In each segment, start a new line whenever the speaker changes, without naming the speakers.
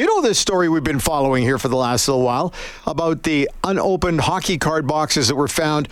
You know this story we've been following here for the last little while about the unopened hockey card boxes that were found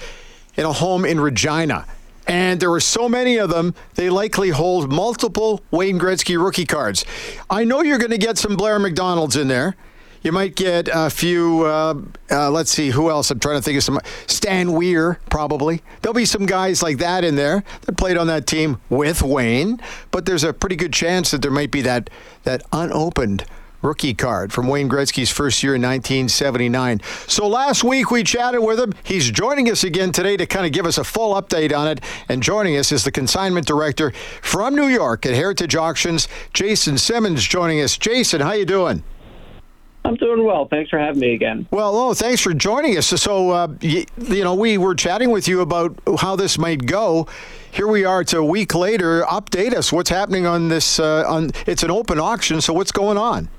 in a home in Regina. And there were so many of them, they likely hold multiple Wayne Gretzky rookie cards. I know you're going to get some Blair MacDonald's in there. You might get a few. Uh, uh, let's see, who else? I'm trying to think of some. Stan Weir, probably. There'll be some guys like that in there that played on that team with Wayne. But there's a pretty good chance that there might be that that unopened rookie card from Wayne Gretzky's first year in 1979. So last week we chatted with him. He's joining us again today to kind of give us a full update on it. And joining us is the consignment director from New York at Heritage Auctions, Jason Simonds, joining us. Jason, how you doing?
I'm doing well. Thanks for having me again.
Well, oh, thanks for joining us. So, uh, you, you, know, we were chatting with you about how this might go. Here we are. It's a week later. Update us. What's happening on this? Uh, on it's an open auction. So, what's going on?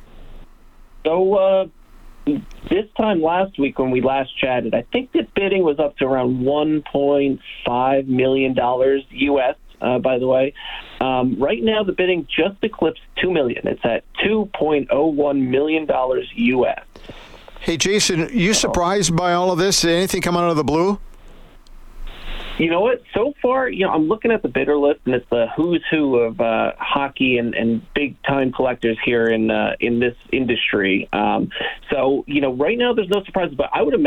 So, uh, this time last week when we last chatted, I think the bidding was up to around 1.5 million dollars U.S uh, by the way. Um, right now, the bidding just eclipsed two million. It's at two point oh one million dollars U.S.
Hey, Jason, you surprised by all of this? Did anything come out of the blue?
You know what? So far, you know, I'm looking at the bidder list, and it's the who's who of uh, hockey and, and big time collectors here in uh, in this industry. Um, so, you know, right now there's no surprises, but I would imagine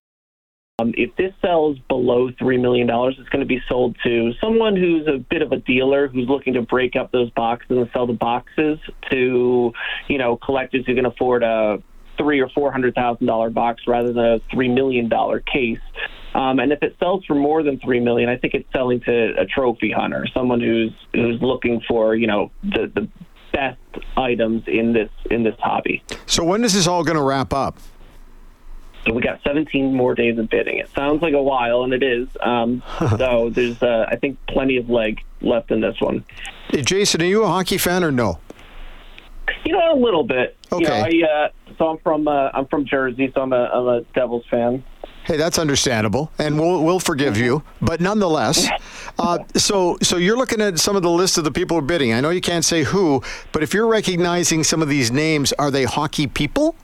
um, if this sells below $3 million, it's going to be sold to someone who's a bit of a dealer who's looking to break up those boxes and sell the boxes to, you know, collectors who can afford a three or four hundred thousand dollar box rather than a three million dollar case. Um, and if it sells for more than three million, I think it's selling to a trophy hunter, someone who's who's looking for you know the the best items in this in this hobby.
So when is this all going to wrap up?
So we got 17 more days of bidding. It sounds like a while, and it is. Um, so there's, uh, I think, plenty of leg left in this one.
Hey, Jason, are you a hockey fan or no?
You know, a little bit.
Okay.
You know, I, uh, so I'm from uh, I'm from Jersey, so I'm a, I'm a Devils fan.
Hey, that's understandable, and we'll we'll forgive you. But nonetheless, uh, so so you're looking at some of the list of the people who are bidding. I know you can't say who, but if you're recognizing some of these names, are they hockey people?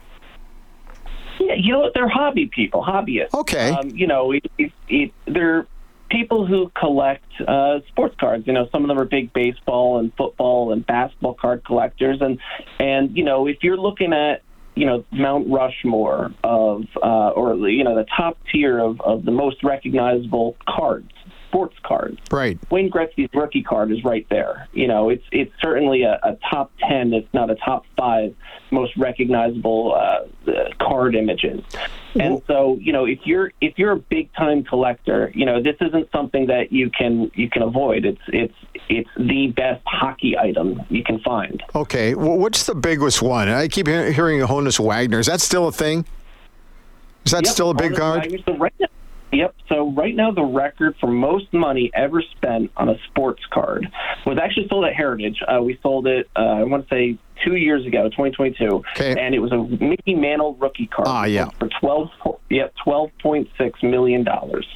Yeah, you know, they're hobby people, hobbyists.
Okay.
Um, you know, it, it, it, they're people who collect uh, sports cards. You know, some of them are big baseball and football and basketball card collectors, and and you know, if you're looking at you know Mount Rushmore of uh, or you know the top tier of, of the most recognizable cards sports cards.
Right.
Wayne Gretzky's rookie card is right there. You know, it's it's certainly a, a top ten, if not a top five, most recognizable uh, card images. And so, you know, if you're if you're a big time collector, you know, this isn't something that you can you can avoid. It's it's it's the best hockey item you can find.
Okay, well, what's the biggest one? I keep hearing Honus Wagner. Is that still a thing? Is that
yep,
still a big
Honus
card?
Wagner, so right Yep. So right now, the record for most money ever spent on a sports card was actually sold at Heritage. Uh, we sold it, uh, I want to say, two years ago, 2022,
okay.
and it was a Mickey Mantle rookie card.
Ah, yeah.
For 12, yeah, 12.6 million dollars.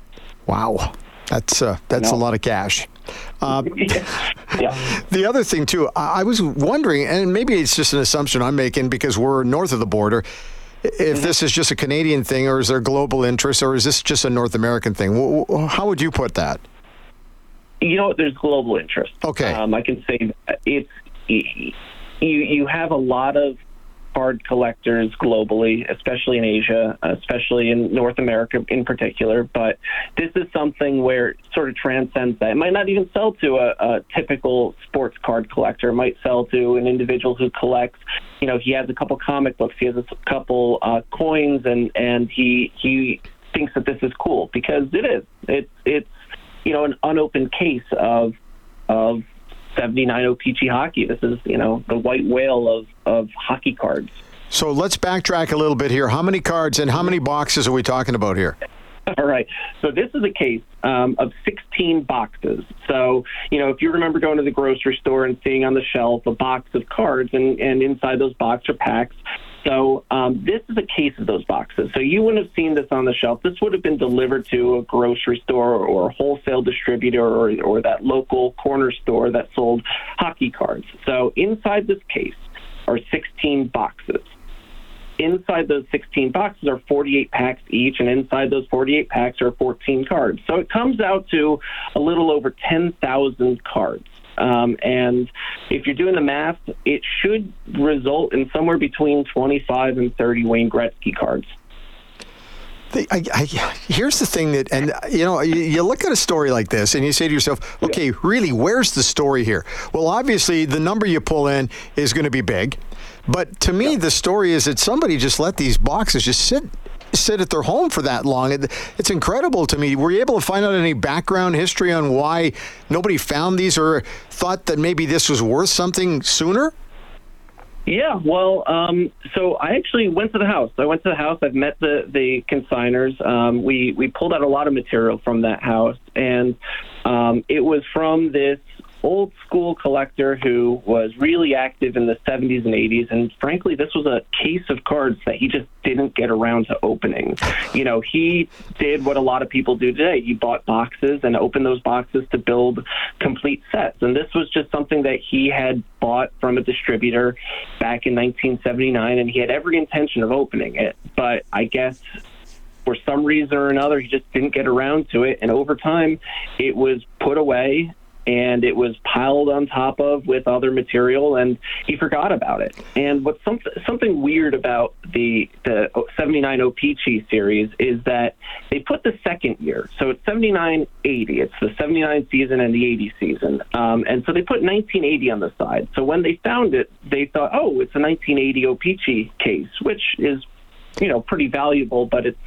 Wow. That's uh, that's a lot of cash.
Uh, yeah.
The other thing too, I was wondering, and maybe it's just an assumption I'm making because we're north of the border if this is just a Canadian thing, or is there global interest, or is this just a North American thing? How would you put that?
You know, there's global interest.
Okay,
um, I can say it's you. You have a lot of card collectors globally, especially in Asia, especially in North America in particular. But this is something where it sort of transcends that. It might not even sell to a, a typical sports card collector. It might sell to an individual who collects. You know, he has a couple comic books, he has a couple uh, coins, and and he he thinks that this is cool because it is. It's it's you know an unopened case of of 79 OPC hockey. This is, you know, the white whale of, of hockey cards.
So let's backtrack a little bit here. How many cards and how many boxes are we talking about here?
All right. So this is a case um, of 16 boxes. So, you know, if you remember going to the grocery store and seeing on the shelf a box of cards, and, and inside those boxes are packs so um, this is a case of those boxes. So you wouldn't have seen this on the shelf. This would have been delivered to a grocery store or a wholesale distributor or, or that local corner store that sold hockey cards. So inside this case are 16 boxes. Inside those 16 boxes are 48 packs each, and inside those 48 packs are 14 cards. So it comes out to a little over 10,000 cards. Um, and if you're doing the math, it should result in somewhere between 25 and 30 Wayne Gretzky cards.
The, I, I, here's the thing that, and you know, you, you, look at a story like this and you say to yourself, okay, really, where's the story here? Well, obviously, the number you pull in is going to be big. But to me, the story is that somebody just let these boxes just sit sit at their home for that long. It, it's incredible to me. Were you able to find out any background history on why nobody found these or thought that maybe this was worth something sooner?
Yeah, well, um, so I actually went to the house. I went to the house. I've met the the consigners. Um, we we pulled out a lot of material from that house, and um, it was from this old school collector who was really active in the 70s and 80s. And frankly, this was a case of cards that he just didn't get around to opening. You know, he did what a lot of people do today. He bought boxes and opened those boxes to build complete sets. And this was just something that he had bought from a distributor back in 1979, and he had every intention of opening it. But I guess for some reason or another, he just didn't get around to it. And over time, it was put away and it was piled on top of with other material, and he forgot about it. And what's some, something weird about the the 79 O-Pee-Chee series is that they put the second year, so it's 79 80. It's the 79 season and the 80 season, um, and so they put 1980 on the side. So when they found it, they thought, oh, it's a 1980 O-Pee-Chee case, which is you know pretty valuable, but it's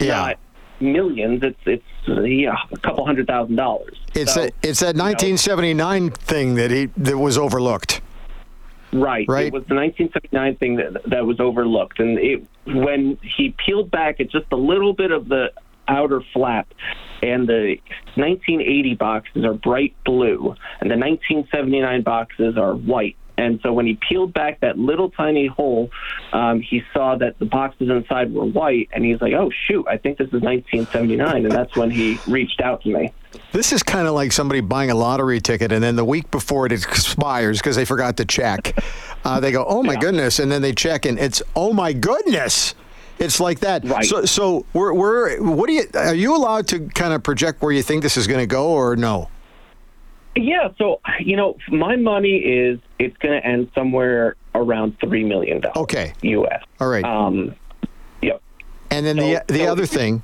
yeah. not millions. It's it's yeah, a couple hundred thousand dollars.
It's so, a, it's that 1979 know, thing that he that was overlooked.
Right.
Right.
It was the 1979 thing that that was overlooked, and it when he peeled back at just a little bit of the outer flap, and the 1980 boxes are bright blue, and the 1979 boxes are white. And so when he peeled back that little tiny hole, um, he saw that the boxes inside were white, and he's like, "Oh shoot, I think this is 1979." And that's when he reached out to me.
This is kind of like somebody buying a lottery ticket, and then the week before it expires because they forgot to check, uh, they go, "Oh my yeah. goodness!" and then they check, and it's, "Oh my goodness." It's like that.
Right.
So, so we're, we're what do you are you allowed to kind of project where you think this is going to go, or no?
Yeah, so you know, my money is it's going to end somewhere around three million dollars.
Okay.
U.S.
All right.
Um, yep.
And then so, the the so other thing.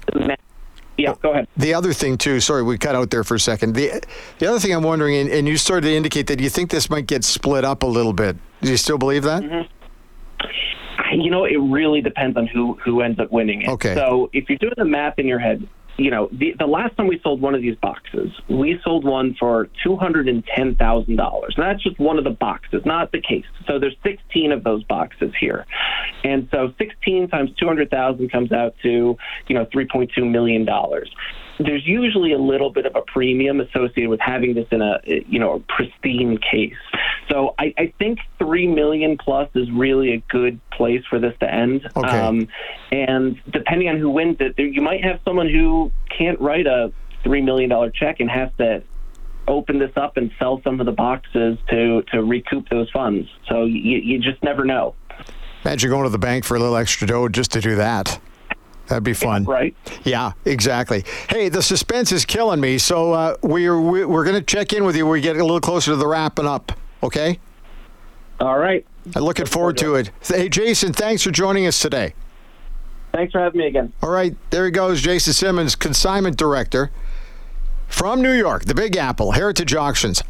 Yeah, go ahead.
The other thing too. Sorry, we cut out there for a second. The the other thing I'm wondering, and, and you started to indicate that you think this might get split up a little bit. Do you still believe that?
Mm-hmm. You know, it really depends on who who ends up winning it.
Okay.
So if you're doing the math in your head, you know, the, the last time we sold one of these boxes, we sold one for two hundred and that's just one of the boxes, not the case. So there's sixteen of those boxes here, and so sixteen times two hundred thousand comes out to you know three point two million dollars there's usually a little bit of a premium associated with having this in a you know a pristine case. So I, I think three million plus is really a good place for this to end.
Okay. Um,
and depending on who wins it, you might have someone who can't write a three million dollar check and has to open this up and sell some of the boxes to to recoup those funds. So you, you just never know.
Imagine going to the bank for a little extra dough just to do that. That'd be fun.
Yeah, right.
Yeah, exactly. Hey, the suspense is killing me. So uh, we're we're going to check in with you. We get a little closer to the wrapping up. Okay.
All right.
I'm looking forward to it. Hey, Jason, thanks for joining us today.
Thanks for having me again.
All right, there he goes, Jason Simonds, consignment director from New York, the Big Apple, Heritage Auctions.